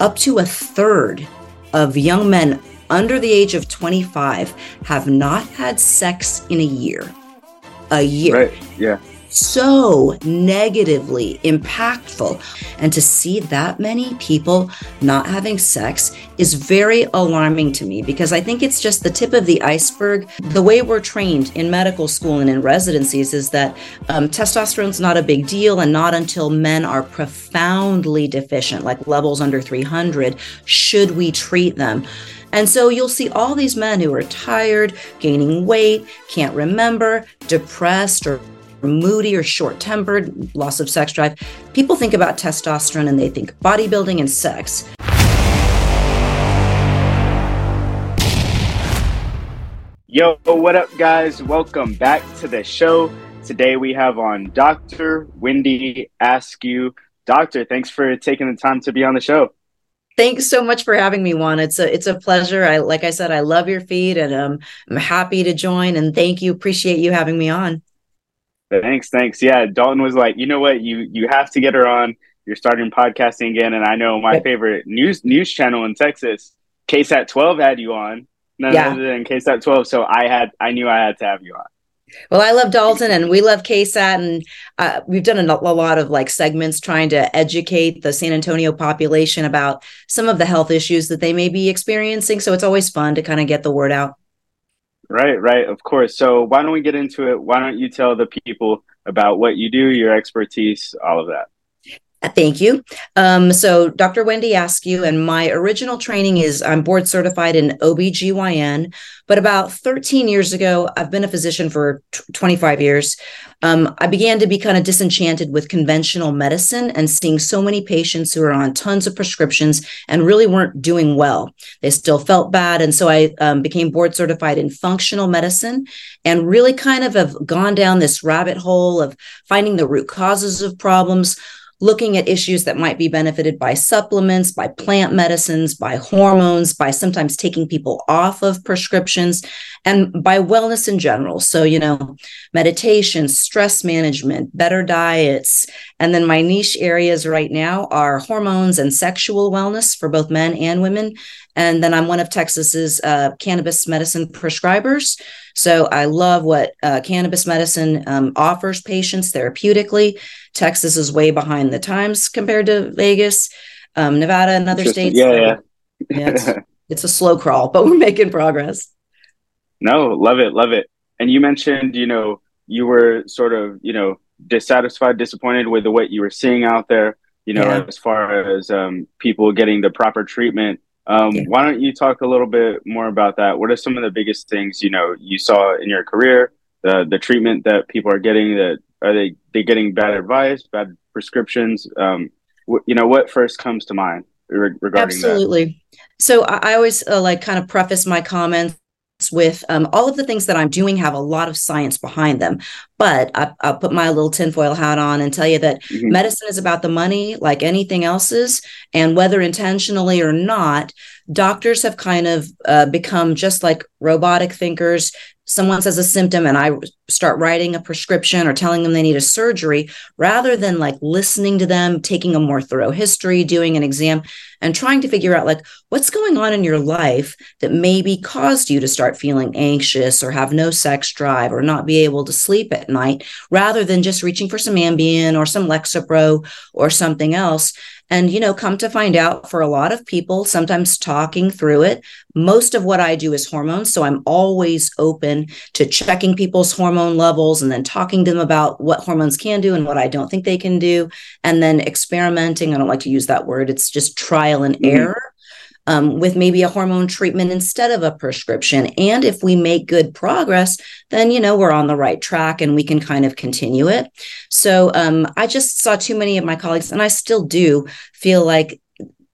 up to a third of young men under the age of 25 have not had sex in a year. A year. Right. Yeah so negatively impactful. And to see that many people not having sex is very alarming to me because I think it's just the tip of the iceberg. The way we're trained in medical school and in residencies is that um, testosterone's not a big deal, and not until men are profoundly deficient, like levels under 300, should we treat them. And so you'll see all these men who are tired, gaining weight, can't remember, depressed, or moody or short tempered, loss of sex drive. People think about testosterone and they think bodybuilding and sex. Yo, what up, guys? Welcome back to the show. Today we have on Dr. Wendy Askew. Doctor, thanks for taking the time to be on the show. Thanks so much for having me, Juan. It's a it's a pleasure. I like I said, I love your feed and um, I'm happy to join and thank you. Appreciate you having me on. Thanks, thanks. Yeah, Dalton was like, you know what, you you have to get her on. You're starting podcasting again, and I know my favorite news news channel in Texas, KSAT 12, had you on. None yeah. other than KSAT 12, so I had I knew I had to have you on. Well, I love Dalton, and we love KSAT, and uh, we've done a, a, lot of like segments trying to educate the San Antonio population about some of the health issues that they may be experiencing. So it's always fun to kind of get the word out. Right, right, of course. So why don't we get into it? Why don't you tell the people about what you do, your expertise, all of that? Thank you. Um, so, Dr. Wendy Askew, and my original training is I'm board certified in OBGYN, but about 13 years ago, I've been a physician for t- 25 years. Um, I began to be kind of disenchanted with conventional medicine and seeing so many patients who are on tons of prescriptions and really weren't doing well. They still felt bad. And so I um, became board certified in functional medicine and really kind of have gone down this rabbit hole of finding the root causes of problems looking at issues that might be benefited by supplements, by plant medicines, by hormones, by sometimes taking people off of prescriptions, and by wellness in general. So, you know, meditation, stress management, better diets. And then my niche areas right now are hormones and sexual wellness for both men and women. And then I'm one of Texas's uh, cannabis medicine prescribers. So I love what uh, cannabis medicine um, offers patients therapeutically. Texas is way behind the times compared to Vegas, um, Nevada, and other states. Yeah, yeah. yeah it's, it's a slow crawl, but we're making progress. No, love it, love it. And you mentioned, you know, you were sort of, you know, dissatisfied, disappointed with what you were seeing out there. You know, yeah. as far as um, people getting the proper treatment. Um, yeah. Why don't you talk a little bit more about that? What are some of the biggest things you know you saw in your career? The the treatment that people are getting that are they they getting bad advice, bad prescriptions? Um, wh- you know, what first comes to mind re- regarding Absolutely. That? So I, I always uh, like kind of preface my comments with um, all of the things that I'm doing have a lot of science behind them. But I, will put my little tinfoil hat on and tell you that mm-hmm. medicine is about the money, like anything else is. And whether intentionally or not, doctors have kind of uh, become just like robotic thinkers someone says a symptom and I start writing a prescription or telling them they need a surgery, rather than like listening to them, taking a more thorough history, doing an exam, and trying to figure out like what's going on in your life that maybe caused you to start feeling anxious or have no sex drive or not be able to sleep at night, rather than just reaching for some Ambien or some Lexapro or something else. And, you know, come to find out for a lot of people, sometimes talking through it, most of what I do is hormones. So I'm always open to checking people's hormone levels and then talking to them about what hormones can do and what I don't think they can do. And then experimenting. I don't like to use that word, it's just trial and mm-hmm. error um, with maybe a hormone treatment instead of a prescription. And if we make good progress, then, you know, we're on the right track and we can kind of continue it. So um, I just saw too many of my colleagues, and I still do feel like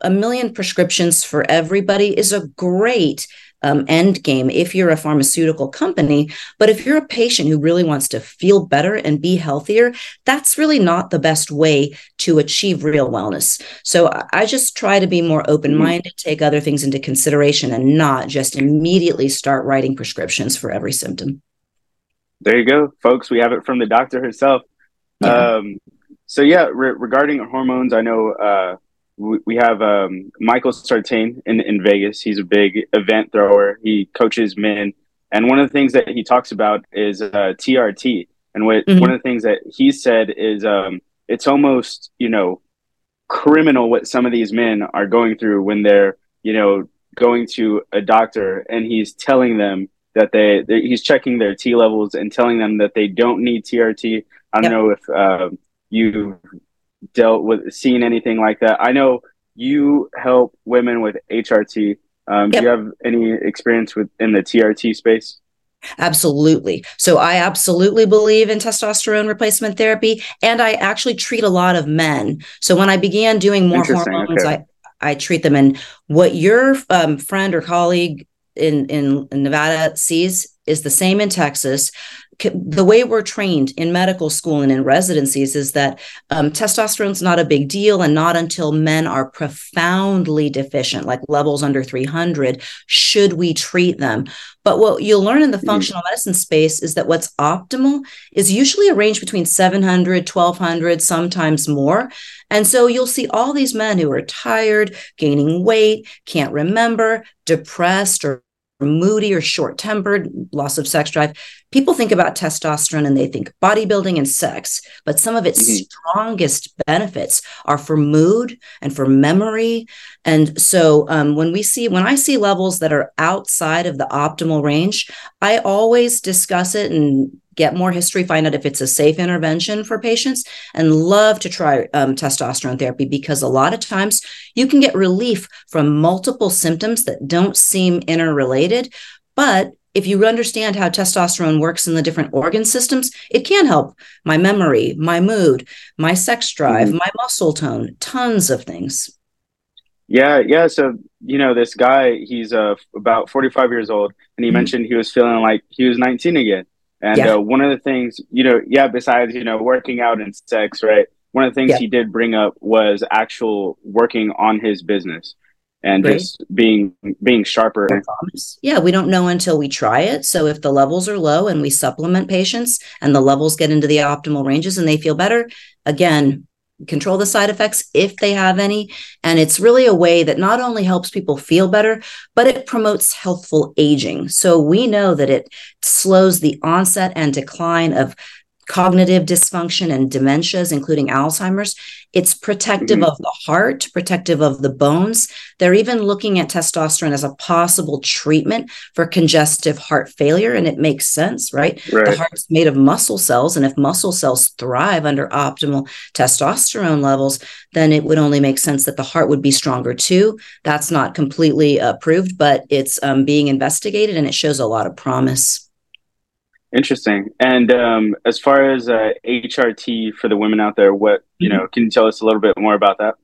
a million prescriptions for everybody is a great um, end game if you're a pharmaceutical company. But if you're a patient who really wants to feel better and be healthier, that's really not the best way to achieve real wellness. So I just try to be more open minded, take other things into consideration, and not just immediately start writing prescriptions for every symptom. There you go, folks. We have it from the doctor herself. Yeah. Um, so yeah, re- regarding hormones, I know uh, we, we have um, Michael Sartain in, in Vegas. He's a big event thrower. He coaches men. And one of the things that he talks about is uh, TRT. And what mm-hmm. one of the things that he said is um, it's almost, you know, criminal what some of these men are going through when they're, you know, going to a doctor and he's telling them that they, he's checking their T levels and telling them that they don't need TRT. I don't yep. know if uh, you dealt with seen anything like that. I know you help women with HRT. Um, yep. Do you have any experience with in the TRT space? Absolutely. So I absolutely believe in testosterone replacement therapy, and I actually treat a lot of men. So when I began doing more hormones, okay. I I treat them. And what your um, friend or colleague in, in in Nevada sees is the same in Texas. The way we're trained in medical school and in residencies is that um, testosterone's not a big deal and not until men are profoundly deficient like levels under 300 should we treat them. But what you'll learn in the mm-hmm. functional medicine space is that what's optimal is usually a range between 700 1200 sometimes more. And so you'll see all these men who are tired gaining weight can't remember depressed or moody or short tempered, loss of sex drive. People think about testosterone and they think bodybuilding and sex, but some of its mm-hmm. strongest benefits are for mood and for memory. And so um, when we see, when I see levels that are outside of the optimal range, I always discuss it and get more history, find out if it's a safe intervention for patients, and love to try um, testosterone therapy because a lot of times you can get relief from multiple symptoms that don't seem interrelated. But if you understand how testosterone works in the different organ systems, it can help my memory, my mood, my sex drive, mm-hmm. my muscle tone, tons of things. Yeah, yeah. So you know, this guy, he's uh, about forty-five years old, and he mm-hmm. mentioned he was feeling like he was nineteen again. And yeah. uh, one of the things, you know, yeah, besides, you know, working out and sex, right? One of the things yeah. he did bring up was actual working on his business and Great. just being being sharper. Yeah, we don't know until we try it. So if the levels are low and we supplement patients and the levels get into the optimal ranges and they feel better, again, control the side effects if they have any. And it's really a way that not only helps people feel better, but it promotes healthful aging. So we know that it slows the onset and decline of cognitive dysfunction and dementias, including Alzheimer's. It's protective mm-hmm. of the heart, protective of the bones. They're even looking at testosterone as a possible treatment for congestive heart failure. And it makes sense, right? right? The heart's made of muscle cells. And if muscle cells thrive under optimal testosterone levels, then it would only make sense that the heart would be stronger too. That's not completely approved, but it's um, being investigated and it shows a lot of promise. Interesting. And um, as far as uh, HRT for the women out there, what you mm-hmm. know, can you tell us a little bit more about that?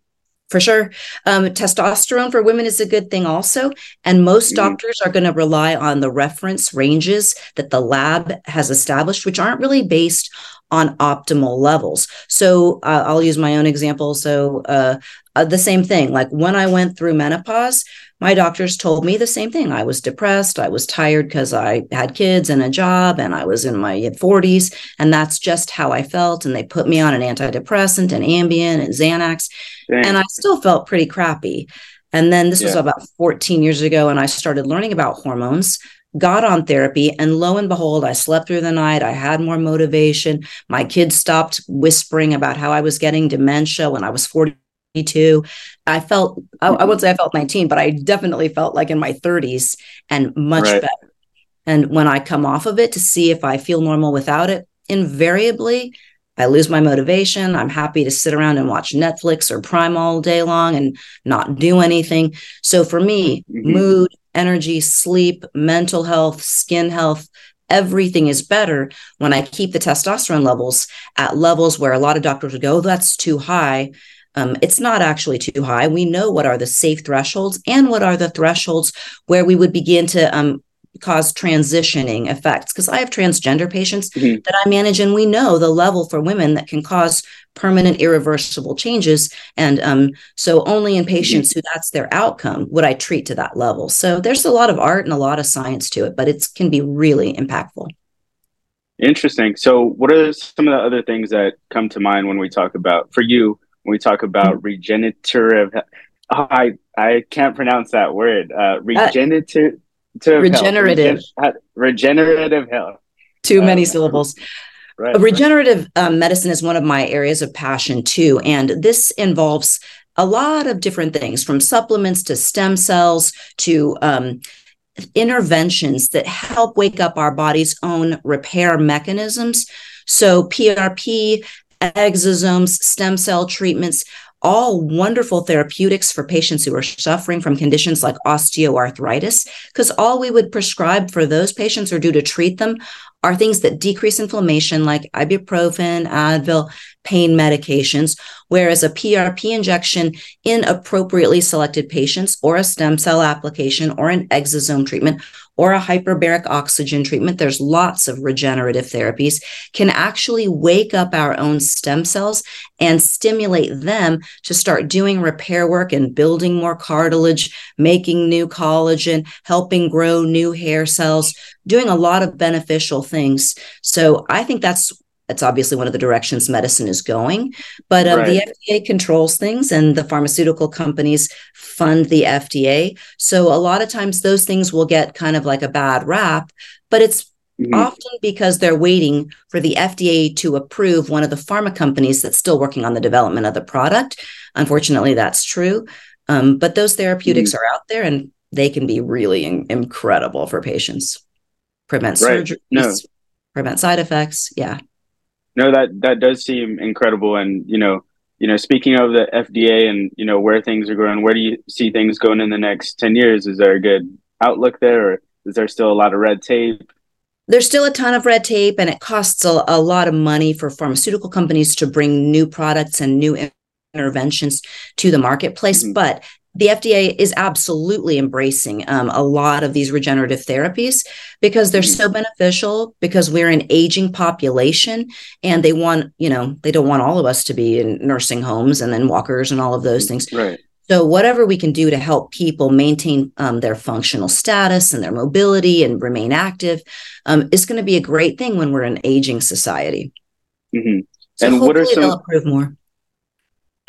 For sure. Um, testosterone for women is a good thing, also. And most mm-hmm. doctors are going to rely on the reference ranges that the lab has established, which aren't really based on optimal levels. So uh, I'll use my own example. So uh, uh, the same thing, like when I went through menopause, my doctors told me the same thing. I was depressed. I was tired because I had kids and a job and I was in my 40s. And that's just how I felt. And they put me on an antidepressant and Ambien and Xanax. Dang. And I still felt pretty crappy. And then this yeah. was about 14 years ago. And I started learning about hormones got on therapy and lo and behold i slept through the night i had more motivation my kids stopped whispering about how i was getting dementia when i was 42 i felt I, I would say i felt 19 but i definitely felt like in my 30s and much right. better and when i come off of it to see if i feel normal without it invariably I lose my motivation. I'm happy to sit around and watch Netflix or Prime all day long and not do anything. So for me, mm-hmm. mood, energy, sleep, mental health, skin health, everything is better when I keep the testosterone levels at levels where a lot of doctors would go, oh, that's too high. Um, it's not actually too high. We know what are the safe thresholds and what are the thresholds where we would begin to um, cause transitioning effects because I have transgender patients mm-hmm. that I manage, and we know the level for women that can cause permanent, irreversible changes. And um, so, only in patients mm-hmm. who that's their outcome would I treat to that level. So, there's a lot of art and a lot of science to it, but it can be really impactful. Interesting. So, what are some of the other things that come to mind when we talk about for you? When we talk about regenerative. Oh, I I can't pronounce that word. Uh, regenerative. Uh, regenerative. Health. regenerative health. Too many uh, syllables. Right, regenerative right. Um, medicine is one of my areas of passion too, and this involves a lot of different things, from supplements to stem cells to um, interventions that help wake up our body's own repair mechanisms. So, PRP, exosomes, stem cell treatments, all wonderful therapeutics for patients who are suffering from conditions like osteoarthritis, because all we would prescribe for those patients or do to treat them are things that decrease inflammation, like ibuprofen, Advil, pain medications, whereas a PRP injection in appropriately selected patients, or a stem cell application, or an exosome treatment, or a hyperbaric oxygen treatment, there's lots of regenerative therapies, can actually wake up our own stem cells and stimulate them to start doing repair work and building more cartilage, making new collagen, helping grow new hair cells, doing a lot of beneficial things. So I think that's that's obviously one of the directions medicine is going. But um, right. the FDA controls things, and the pharmaceutical companies fund the FDA. So a lot of times those things will get kind of like a bad rap, but it's mm-hmm. often because they're waiting for the FDA to approve one of the pharma companies that's still working on the development of the product. Unfortunately, that's true. Um, but those therapeutics mm-hmm. are out there, and they can be really in- incredible for patients. Prevent right. surgery, no. prevent side effects. Yeah no, that that does seem incredible. And you know, you know, speaking of the FDA and you know where things are going, where do you see things going in the next ten years? Is there a good outlook there, or is there still a lot of red tape? There's still a ton of red tape, and it costs a, a lot of money for pharmaceutical companies to bring new products and new interventions to the marketplace. Mm-hmm. But the FDA is absolutely embracing um, a lot of these regenerative therapies because they're mm-hmm. so beneficial because we're an aging population and they want, you know, they don't want all of us to be in nursing homes and then walkers and all of those things. Right. So, whatever we can do to help people maintain um, their functional status and their mobility and remain active um, is going to be a great thing when we're an aging society. Mm-hmm. So and what are some, they'll approve more.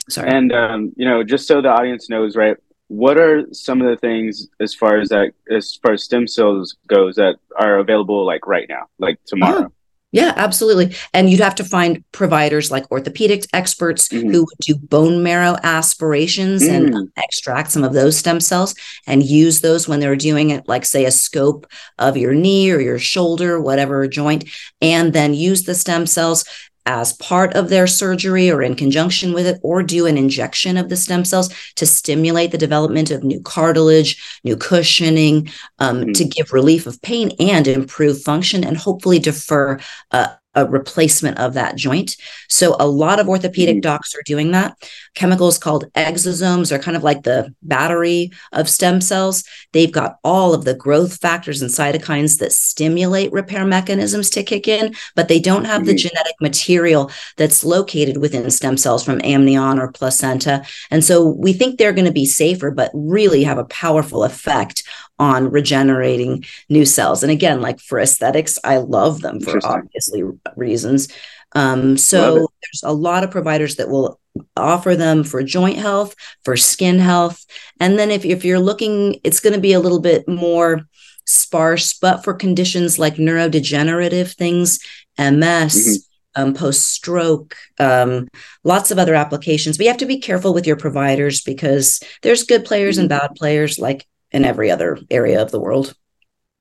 Sorry. And um, you know, just so the audience knows, right? What are some of the things as far as that, as far as stem cells goes, that are available like right now, like tomorrow? Oh, yeah, absolutely. And you'd have to find providers like orthopedic experts mm-hmm. who would do bone marrow aspirations mm. and extract some of those stem cells and use those when they're doing it, like, say, a scope of your knee or your shoulder, whatever joint, and then use the stem cells as part of their surgery or in conjunction with it, or do an injection of the stem cells to stimulate the development of new cartilage, new cushioning, um, mm-hmm. to give relief of pain and improve function, and hopefully defer uh, a replacement of that joint. So a lot of orthopedic mm-hmm. docs are doing that. Chemicals called exosomes are kind of like the battery of stem cells. They've got all of the growth factors and cytokines that stimulate repair mechanisms to kick in, but they don't have mm-hmm. the genetic material that's located within stem cells from amnion or placenta. And so we think they're going to be safer, but really have a powerful effect on regenerating new cells. And again, like for aesthetics, I love them for obviously reasons. Um, so there's a lot of providers that will offer them for joint health, for skin health. And then if, if you're looking, it's going to be a little bit more sparse, but for conditions like neurodegenerative things, MS, mm-hmm. Um, post stroke, um, lots of other applications. But you have to be careful with your providers because there's good players mm-hmm. and bad players. Like in every other area of the world.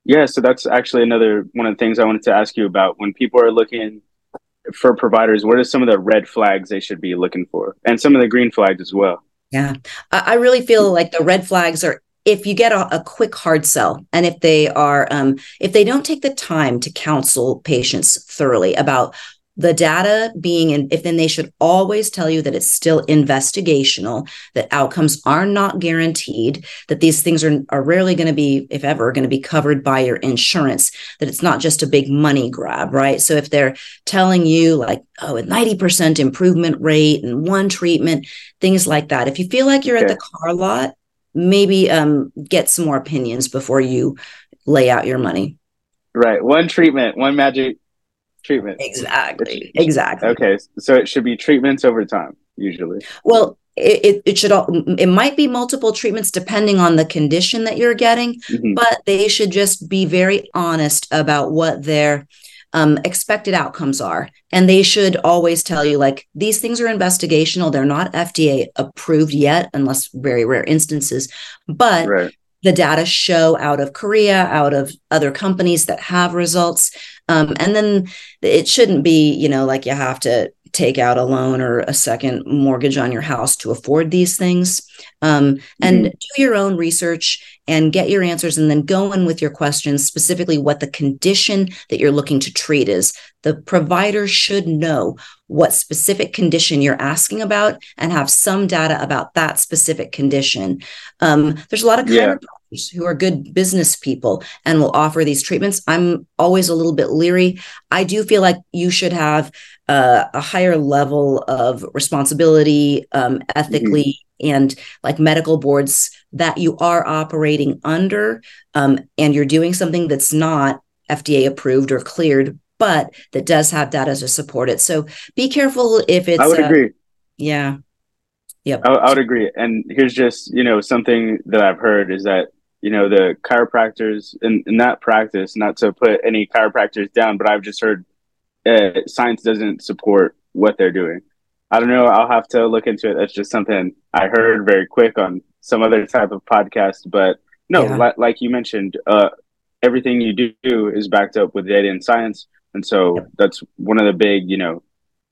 Yeah, so that's actually another one of the things I wanted to ask you about. When people are looking for providers, what are some of the red flags they should be looking for, and some of the green flags as well? Yeah, I really feel like the red flags are if you get a, a quick hard sell, and if they are um, if they don't take the time to counsel patients thoroughly about the data being in, if then they should always tell you that it's still investigational, that outcomes are not guaranteed, that these things are, are rarely going to be, if ever, going to be covered by your insurance, that it's not just a big money grab, right? So if they're telling you like, oh, a 90% improvement rate and one treatment, things like that. If you feel like you're okay. at the car lot, maybe um, get some more opinions before you lay out your money. Right. One treatment, one magic treatment. Exactly. Exactly. Okay. So it should be treatments over time. usually? Well, it, it should all it might be multiple treatments depending on the condition that you're getting mm-hmm. but they should just be very honest about what their um, expected outcomes are and they should always tell you like these things are investigational they're not fda approved yet unless very rare instances but right. the data show out of korea out of other companies that have results um, and then it shouldn't be you know like you have to take out a loan or a second mortgage on your house to afford these things. Um, and mm-hmm. do your own research and get your answers and then go in with your questions, specifically what the condition that you're looking to treat is. The provider should know what specific condition you're asking about and have some data about that specific condition. Um, there's a lot of yeah who are good business people and will offer these treatments. I'm always a little bit leery. I do feel like you should have uh, a higher level of responsibility um, ethically mm-hmm. and like medical boards that you are operating under um, and you're doing something that's not FDA approved or cleared, but that does have data to support it. So be careful if it's. I would uh, agree. Yeah. Yep. I, I would agree. And here's just, you know, something that I've heard is that you know the chiropractors in, in that practice not to put any chiropractors down but i've just heard uh, science doesn't support what they're doing. I don't know. I'll have to look into it. That's just something i heard very quick on some other type of podcast but no yeah. li- like you mentioned uh, everything you do is backed up with data and science. And so yep. that's one of the big you know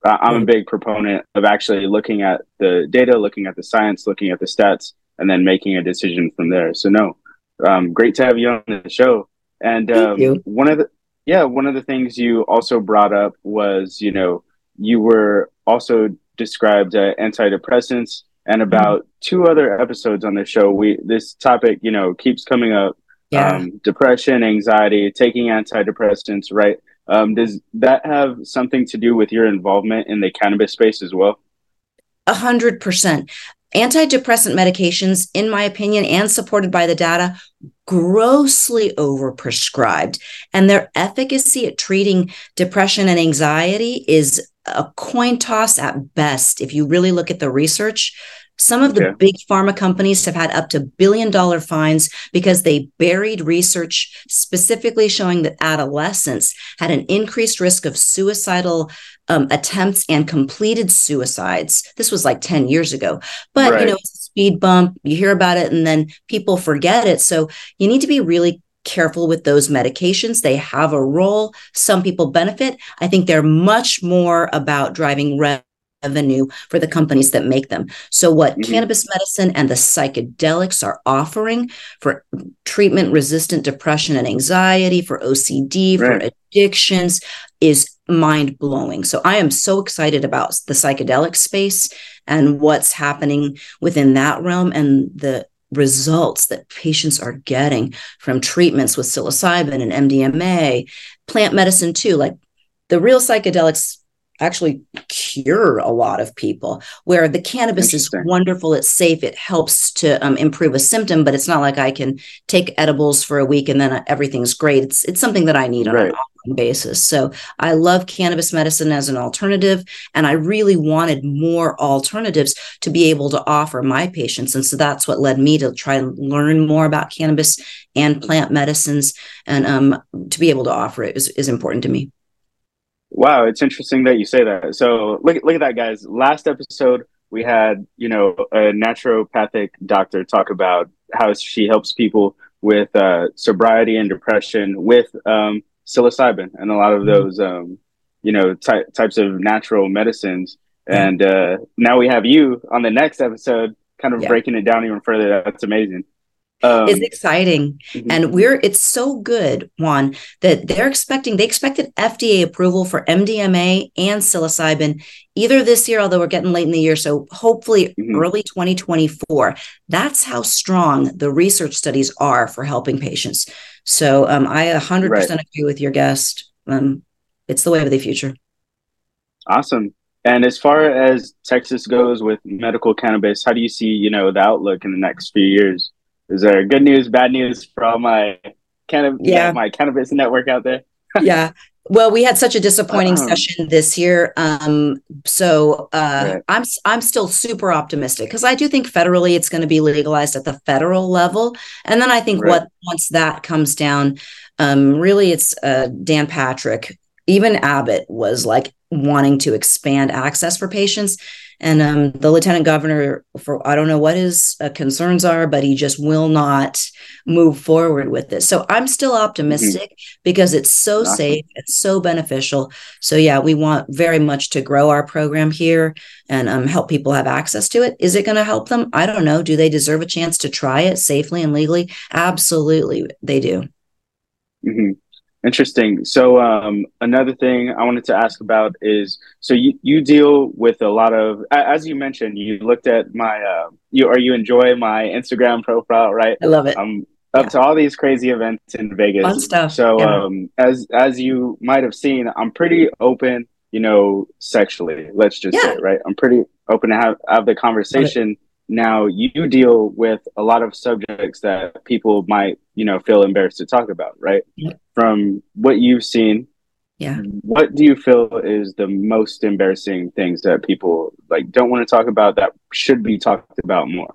i'm a big proponent of actually looking at the data looking at the science looking at the stats and then making a decision from there. So no um, great to have you on the show. And um, one of the yeah, one of the things you also brought up was you know you were also described uh, antidepressants and mm-hmm. about two other episodes on the show. We this topic you know keeps coming up. Yeah. Um, depression, anxiety, taking antidepressants, right? Um, does that have something to do with your involvement in the cannabis space as well? A hundred percent. Antidepressant medications, in my opinion, and supported by the data, grossly overprescribed. And their efficacy at treating depression and anxiety is a coin toss at best. If you really look at the research, some of the yeah. big pharma companies have had up to billion dollar fines because they buried research specifically showing that adolescents had an increased risk of suicidal um, attempts and completed suicides. This was like 10 years ago. But, right. you know, it's a speed bump. You hear about it and then people forget it. So you need to be really careful with those medications. They have a role. Some people benefit. I think they're much more about driving revenue revenue for the companies that make them. So, what mm-hmm. cannabis medicine and the psychedelics are offering for treatment resistant depression and anxiety, for OCD, right. for addictions is mind blowing. So, I am so excited about the psychedelic space and what's happening within that realm and the results that patients are getting from treatments with psilocybin and MDMA, plant medicine too. Like the real psychedelics actually cure a lot of people where the cannabis is wonderful it's safe it helps to um, improve a symptom but it's not like i can take edibles for a week and then everything's great. It's, it's something that i need on right. an ongoing basis. So i love cannabis medicine as an alternative and i really wanted more alternatives to be able to offer my patients and so that's what led me to try and learn more about cannabis and plant medicines and um, to be able to offer it is, is important to me Wow, it's interesting that you say that. So look, look at that, guys. Last episode, we had you know a naturopathic doctor talk about how she helps people with uh, sobriety and depression with um, psilocybin and a lot of mm-hmm. those um, you know ty- types of natural medicines. And uh, now we have you on the next episode, kind of yeah. breaking it down even further. That's amazing. Um, it's exciting. Mm-hmm. And we're, it's so good, Juan, that they're expecting, they expected FDA approval for MDMA and psilocybin either this year, although we're getting late in the year. So hopefully mm-hmm. early 2024. That's how strong the research studies are for helping patients. So um, I 100% right. agree with your guest. Um, it's the way of the future. Awesome. And as far as Texas goes with medical cannabis, how do you see, you know, the outlook in the next few years? Is there good news, bad news for all my kind of yeah. my cannabis network out there? yeah. Well, we had such a disappointing um, session this year. Um, so uh, right. I'm I'm still super optimistic because I do think federally it's going to be legalized at the federal level, and then I think right. what once that comes down, um, really it's uh, Dan Patrick, even Abbott was like wanting to expand access for patients. And um, the lieutenant governor, for I don't know what his uh, concerns are, but he just will not move forward with this. So I'm still optimistic mm-hmm. because it's so awesome. safe, it's so beneficial. So yeah, we want very much to grow our program here and um, help people have access to it. Is it going to help them? I don't know. Do they deserve a chance to try it safely and legally? Absolutely, they do. Mm-hmm. Interesting. So um, another thing I wanted to ask about is so you, you deal with a lot of as you mentioned you looked at my uh, you or you enjoy my Instagram profile right? I love it. I'm up yeah. to all these crazy events in Vegas. Fun stuff. So yeah. um, as as you might have seen, I'm pretty open. You know, sexually. Let's just yeah. say right. I'm pretty open to have have the conversation now you deal with a lot of subjects that people might you know feel embarrassed to talk about right from what you've seen yeah what do you feel is the most embarrassing things that people like don't want to talk about that should be talked about more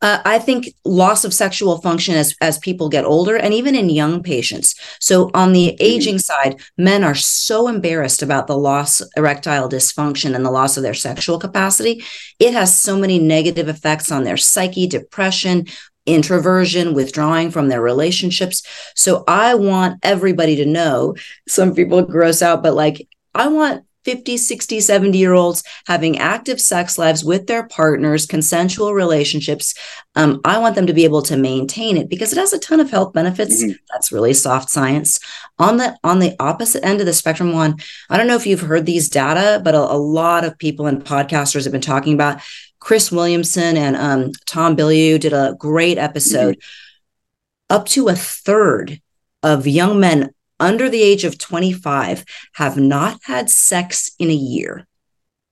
uh, I think loss of sexual function as as people get older, and even in young patients. So on the mm-hmm. aging side, men are so embarrassed about the loss erectile dysfunction and the loss of their sexual capacity. It has so many negative effects on their psyche, depression, introversion, withdrawing from their relationships. So I want everybody to know. Some people gross out, but like I want 50, 60, 70 year olds having active sex lives with their partners, consensual relationships. Um, I want them to be able to maintain it because it has a ton of health benefits. Mm-hmm. That's really soft science. On the on the opposite end of the spectrum, one, I don't know if you've heard these data, but a, a lot of people and podcasters have been talking about. Chris Williamson and um, Tom Bilyeu did a great episode. Mm-hmm. Up to a third of young men under the age of 25 have not had sex in a year.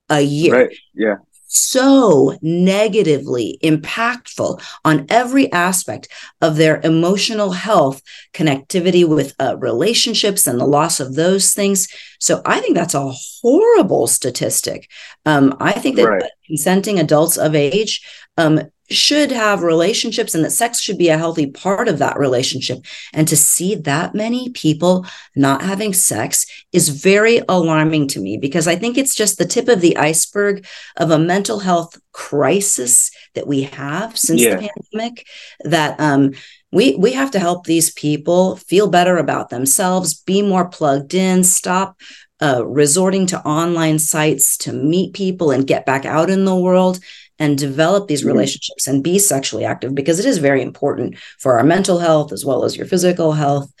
A year. Right. Yeah. So negatively impactful on every aspect of their emotional health, connectivity with uh, relationships, and the loss of those things. So I think that's a horrible statistic. Um, I think that right. consenting adults of age um, should have relationships and that sex should be a healthy part of that relationship. And to see that many people not having sex is very alarming to me because I think it's just the tip of the iceberg of a mental health crisis that we have since yeah. the pandemic that um, we we have to help these people feel better about themselves, be more plugged in, stop uh, resorting to online sites to meet people and get back out in the world and develop these mm-hmm. relationships and be sexually active because it is very important for our mental health as well as your physical health.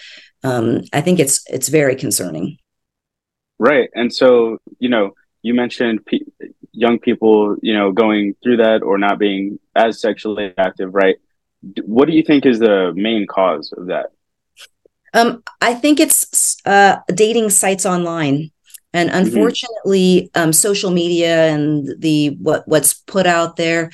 Um, I think it's it's very concerning. Right, and so you know, you mentioned pe- young people, you know, going through that or not being as sexually active. Right, what do you think is the main cause of that? Um, I think it's uh, dating sites online. And mm-hmm. unfortunately, mm-hmm. um, social media and the what what's put out there,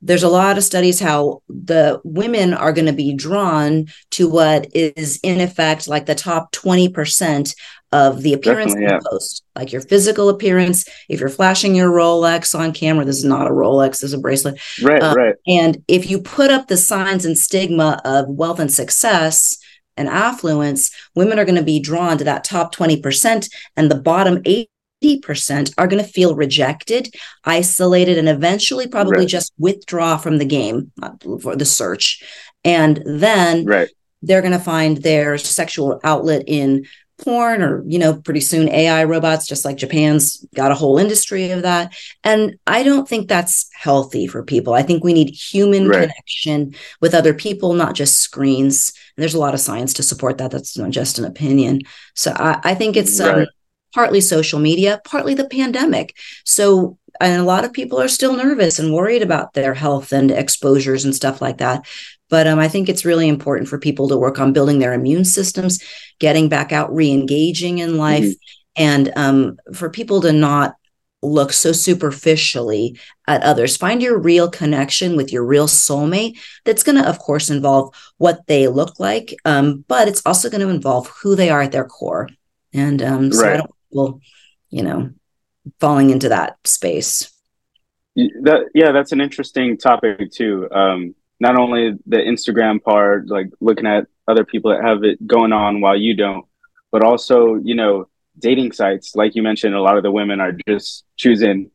there's a lot of studies how the women are going to be drawn to what is in effect like the top 20% of the appearance yeah. post, like your physical appearance. If you're flashing your Rolex on camera, this is not a Rolex, this is a bracelet. Right, um, right. And if you put up the signs and stigma of wealth and success, and affluence, women are going to be drawn to that top 20%, and the bottom 80% are going to feel rejected, isolated, and eventually probably right. just withdraw from the game uh, for the search. And then right. they're going to find their sexual outlet in porn or you know pretty soon ai robots just like japan's got a whole industry of that. And i don't think that's healthy for people. I think we need human right. connection with other people not just screens. And there's a lot of science to support that. That's not just an opinion. So i, I think it's um, partly social media partly the pandemic. So and a lot of people are still nervous and worried about their health and exposures and stuff like that but um, I think it's really important for people to work on building their immune systems, getting back out, re engaging in life, mm-hmm. and um, for people to not look so superficially at others. Find your real connection with your real soulmate. That's going to, of course, involve what they look like, um, but it's also going to involve who they are at their core. And um, so right. I don't well, you know, falling into that space. That yeah, that's an interesting topic too. Um, not only the Instagram part, like looking at other people that have it going on while you don't, but also you know dating sites. Like you mentioned, a lot of the women are just choosing.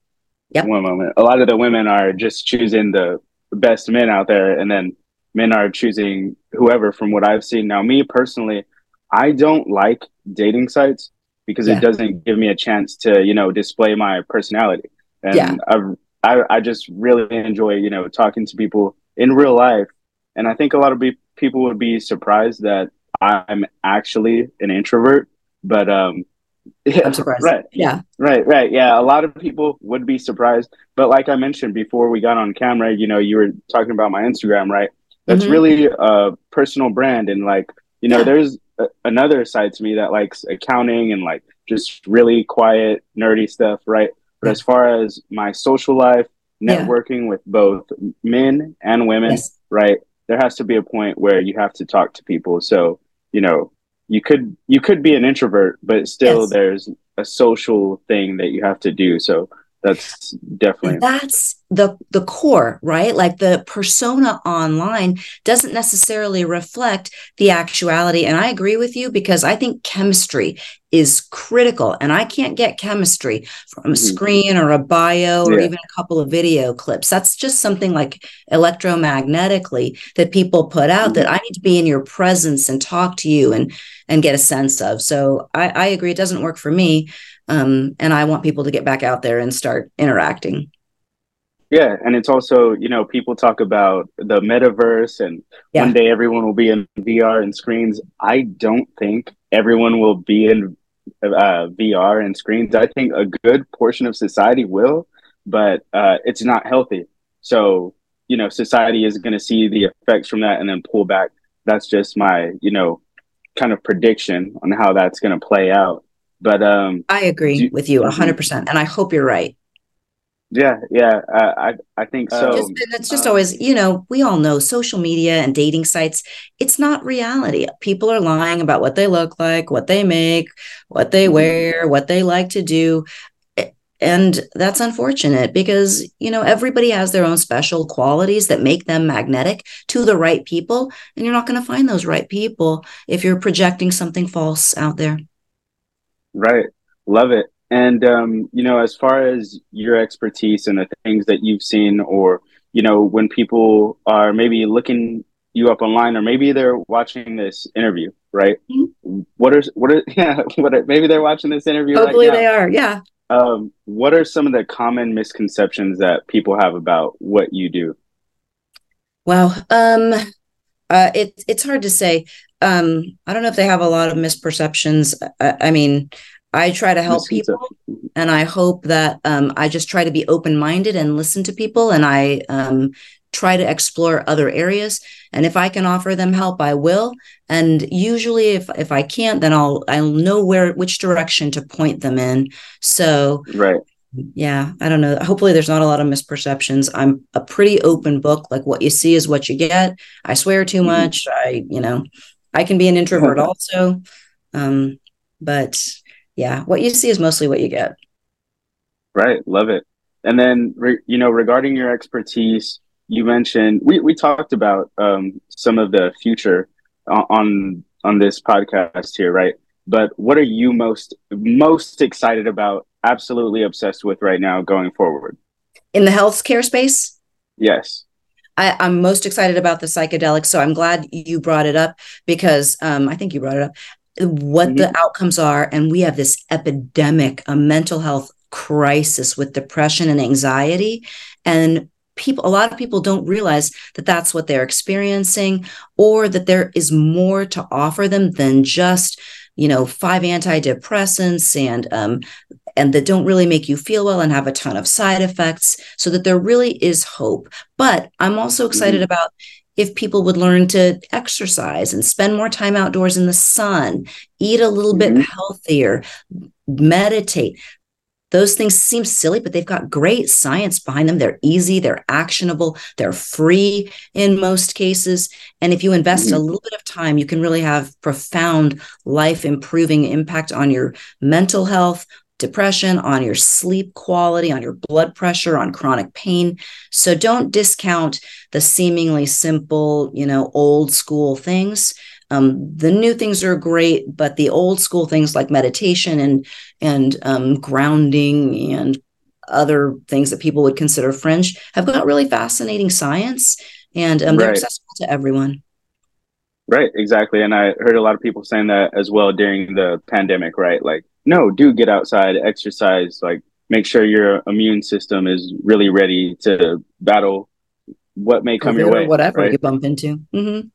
Yep. One moment. A lot of the women are just choosing the best men out there, and then men are choosing whoever. From what I've seen now, me personally, I don't like dating sites because yeah. it doesn't give me a chance to you know display my personality and yeah. I've, I, I just really enjoy you know talking to people in real life and i think a lot of be- people would be surprised that i'm actually an introvert but um yeah, I'm surprised. Right. Yeah. Right. Right. Yeah. A lot of people would be surprised. But like I mentioned before we got on camera, you know, you were talking about my Instagram, right? That's mm-hmm. really a personal brand. And like, you know, yeah. there's a, another side to me that likes accounting and like just really quiet, nerdy stuff, right? But as far as my social life, networking yeah. with both men and women, yes. right? There has to be a point where you have to talk to people. So, you know, you could you could be an introvert, but still yes. there's a social thing that you have to do. So that's definitely that's the the core right? Like the persona online doesn't necessarily reflect the actuality. And i agree with you because i think chemistry is critical. And i can't get chemistry from a mm-hmm. screen or a bio or yeah. even a couple of video clips. That's just something like electromagnetically that people put out mm-hmm. that i need to be in your presence and talk to you and and get a sense of. So i i agree. It doesn't work for me um, and I want people to get back out there and start interacting. Yeah, and it's also you know people talk about the metaverse and yeah. one day everyone will be in VR and screens. I don't think everyone will be in uh, VR and screens. I think a good portion of society will, but uh, it's not healthy. So you know, society is going to see the effects from that and then pull back. That's just my you know kind of prediction on how that's going to play out. But um, I agree do, with you 100%. And I hope you're right. Yeah, yeah, uh, I I think so. Just, it's just um, always, you know, we all know social media and dating sites. It's not reality. People are lying about what they look like, what they make, what they mm-hmm. wear, what they like to do, and that's unfortunate because you know everybody has their own special qualities that make them magnetic to the right people, and you're not going to find those right people if you're projecting something false out there. Right. Love it. And, um, you know, as far as your expertise and the things that you've seen, or, you know, when people are maybe looking you up online, or maybe they're watching this interview, right? Mm-hmm. What are, what are, yeah, what are, maybe they're watching this interview. Hopefully right they are. Yeah. Um, what are some of the common misconceptions that people have about what you do? Wow. Um, uh, it, it's hard to say um, I don't know if they have a lot of misperceptions. I, I mean, I try to help people, and I hope that um, I just try to be open minded and listen to people, and I um, try to explore other areas. And if I can offer them help, I will. And usually, if if I can't, then I'll I'll know where which direction to point them in. So right. Yeah, I don't know. Hopefully, there's not a lot of misperceptions. I'm a pretty open book. Like what you see is what you get. I swear too mm-hmm. much. I, you know, I can be an introvert also. Um, but yeah, what you see is mostly what you get. Right. Love it. And then, re- you know, regarding your expertise, you mentioned we, we talked about um, some of the future on on this podcast here, right? But what are you most most excited about? Absolutely obsessed with right now, going forward in the healthcare space. Yes. I, am most excited about the psychedelics. So I'm glad you brought it up because um, I think you brought it up. What mm-hmm. the outcomes are, and we have this epidemic, a mental health crisis with depression and anxiety, and people a lot of people don't realize that that's what they're experiencing or that there is more to offer them than just you know five antidepressants and um, and that don't really make you feel well and have a ton of side effects so that there really is hope but i'm also excited mm-hmm. about if people would learn to exercise and spend more time outdoors in the sun eat a little mm-hmm. bit healthier meditate those things seem silly, but they've got great science behind them. They're easy, they're actionable, they're free in most cases. And if you invest mm-hmm. a little bit of time, you can really have profound life improving impact on your mental health, depression, on your sleep quality, on your blood pressure, on chronic pain. So don't discount the seemingly simple, you know, old school things. Um, the new things are great, but the old school things like meditation and and um, grounding and other things that people would consider fringe have got really fascinating science, and um, they're right. accessible to everyone. Right, exactly. And I heard a lot of people saying that as well during the pandemic, right? Like, no, do get outside, exercise, like make sure your immune system is really ready to battle what may come your way. Whatever right? you bump into. Mm-hmm.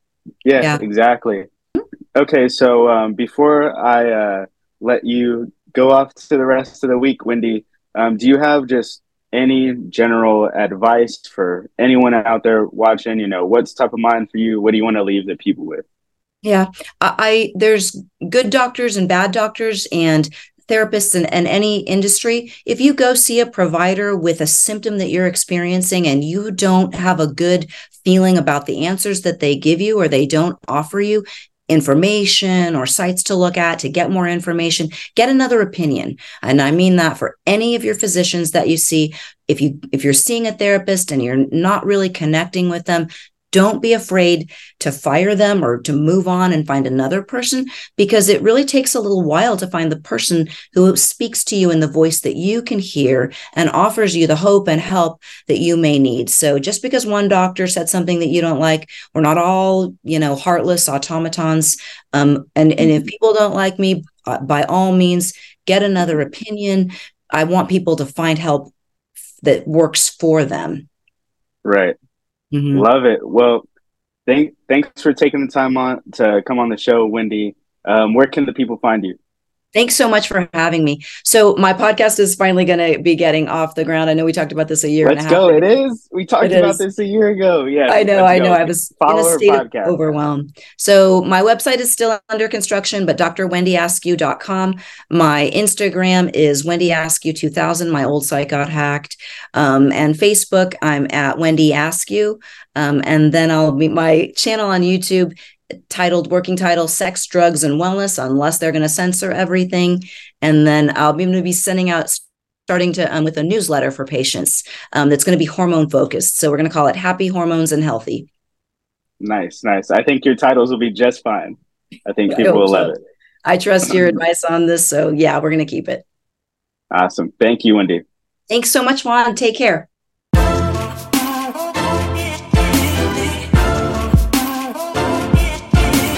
Yeah, yeah, exactly. Okay, so um, before I uh, let you go off to the rest of the week, Wendy, um, do you have just any general advice for anyone out there watching? You know, what's top of mind for you? What do you want to leave the people with? Yeah, I there's good doctors and bad doctors, and therapists in, in any industry, if you go see a provider with a symptom that you're experiencing and you don't have a good feeling about the answers that they give you or they don't offer you, information or sites to look at to get more information get another opinion. And i mean that for any of your physicians that you see. If you if you're seeing a therapist and you're not really connecting with them don't be afraid to fire them or to move on and find another person because it really takes a little while to find the person who speaks to you in the voice that you can hear and offers you the hope and help that you may need. So just because one doctor said something that you don't like, we're not all, you know, heartless automatons. Um, and, and if people don't like me, uh, by all means, get another opinion. I want people to find help that works for them. Right. Mm-hmm. Love it. Well, thank thanks for taking the time on to come on the show, Wendy. Um, where can the people find you? Thanks so much for having me. So my podcast is finally going to be getting off the ground. I know we talked about this a year. Let's go. It is. We talked it about is. this a year ago. Yeah. I know. I know. I was Follow in a state of overwhelm. So my website is still under construction, but drwendyaskew.com. My Instagram is Wendy Askew 2000. My old site got hacked. Um, and Facebook, I'm at Wendy Askew. Um, and then I'll be my channel on YouTube titled working title sex drugs and wellness unless they're going to censor everything. And then i'll be going to be sending out starting to um, with a newsletter for patients um, that's going to be hormone focused. So we're going to call it happy hormones and healthy. Nice nice. I think your titles will be just fine. I think people I will so. love it. I trust your advice on this so yeah we're going to keep it. Awesome. Thank you wendy. Thanks so much juan. Take care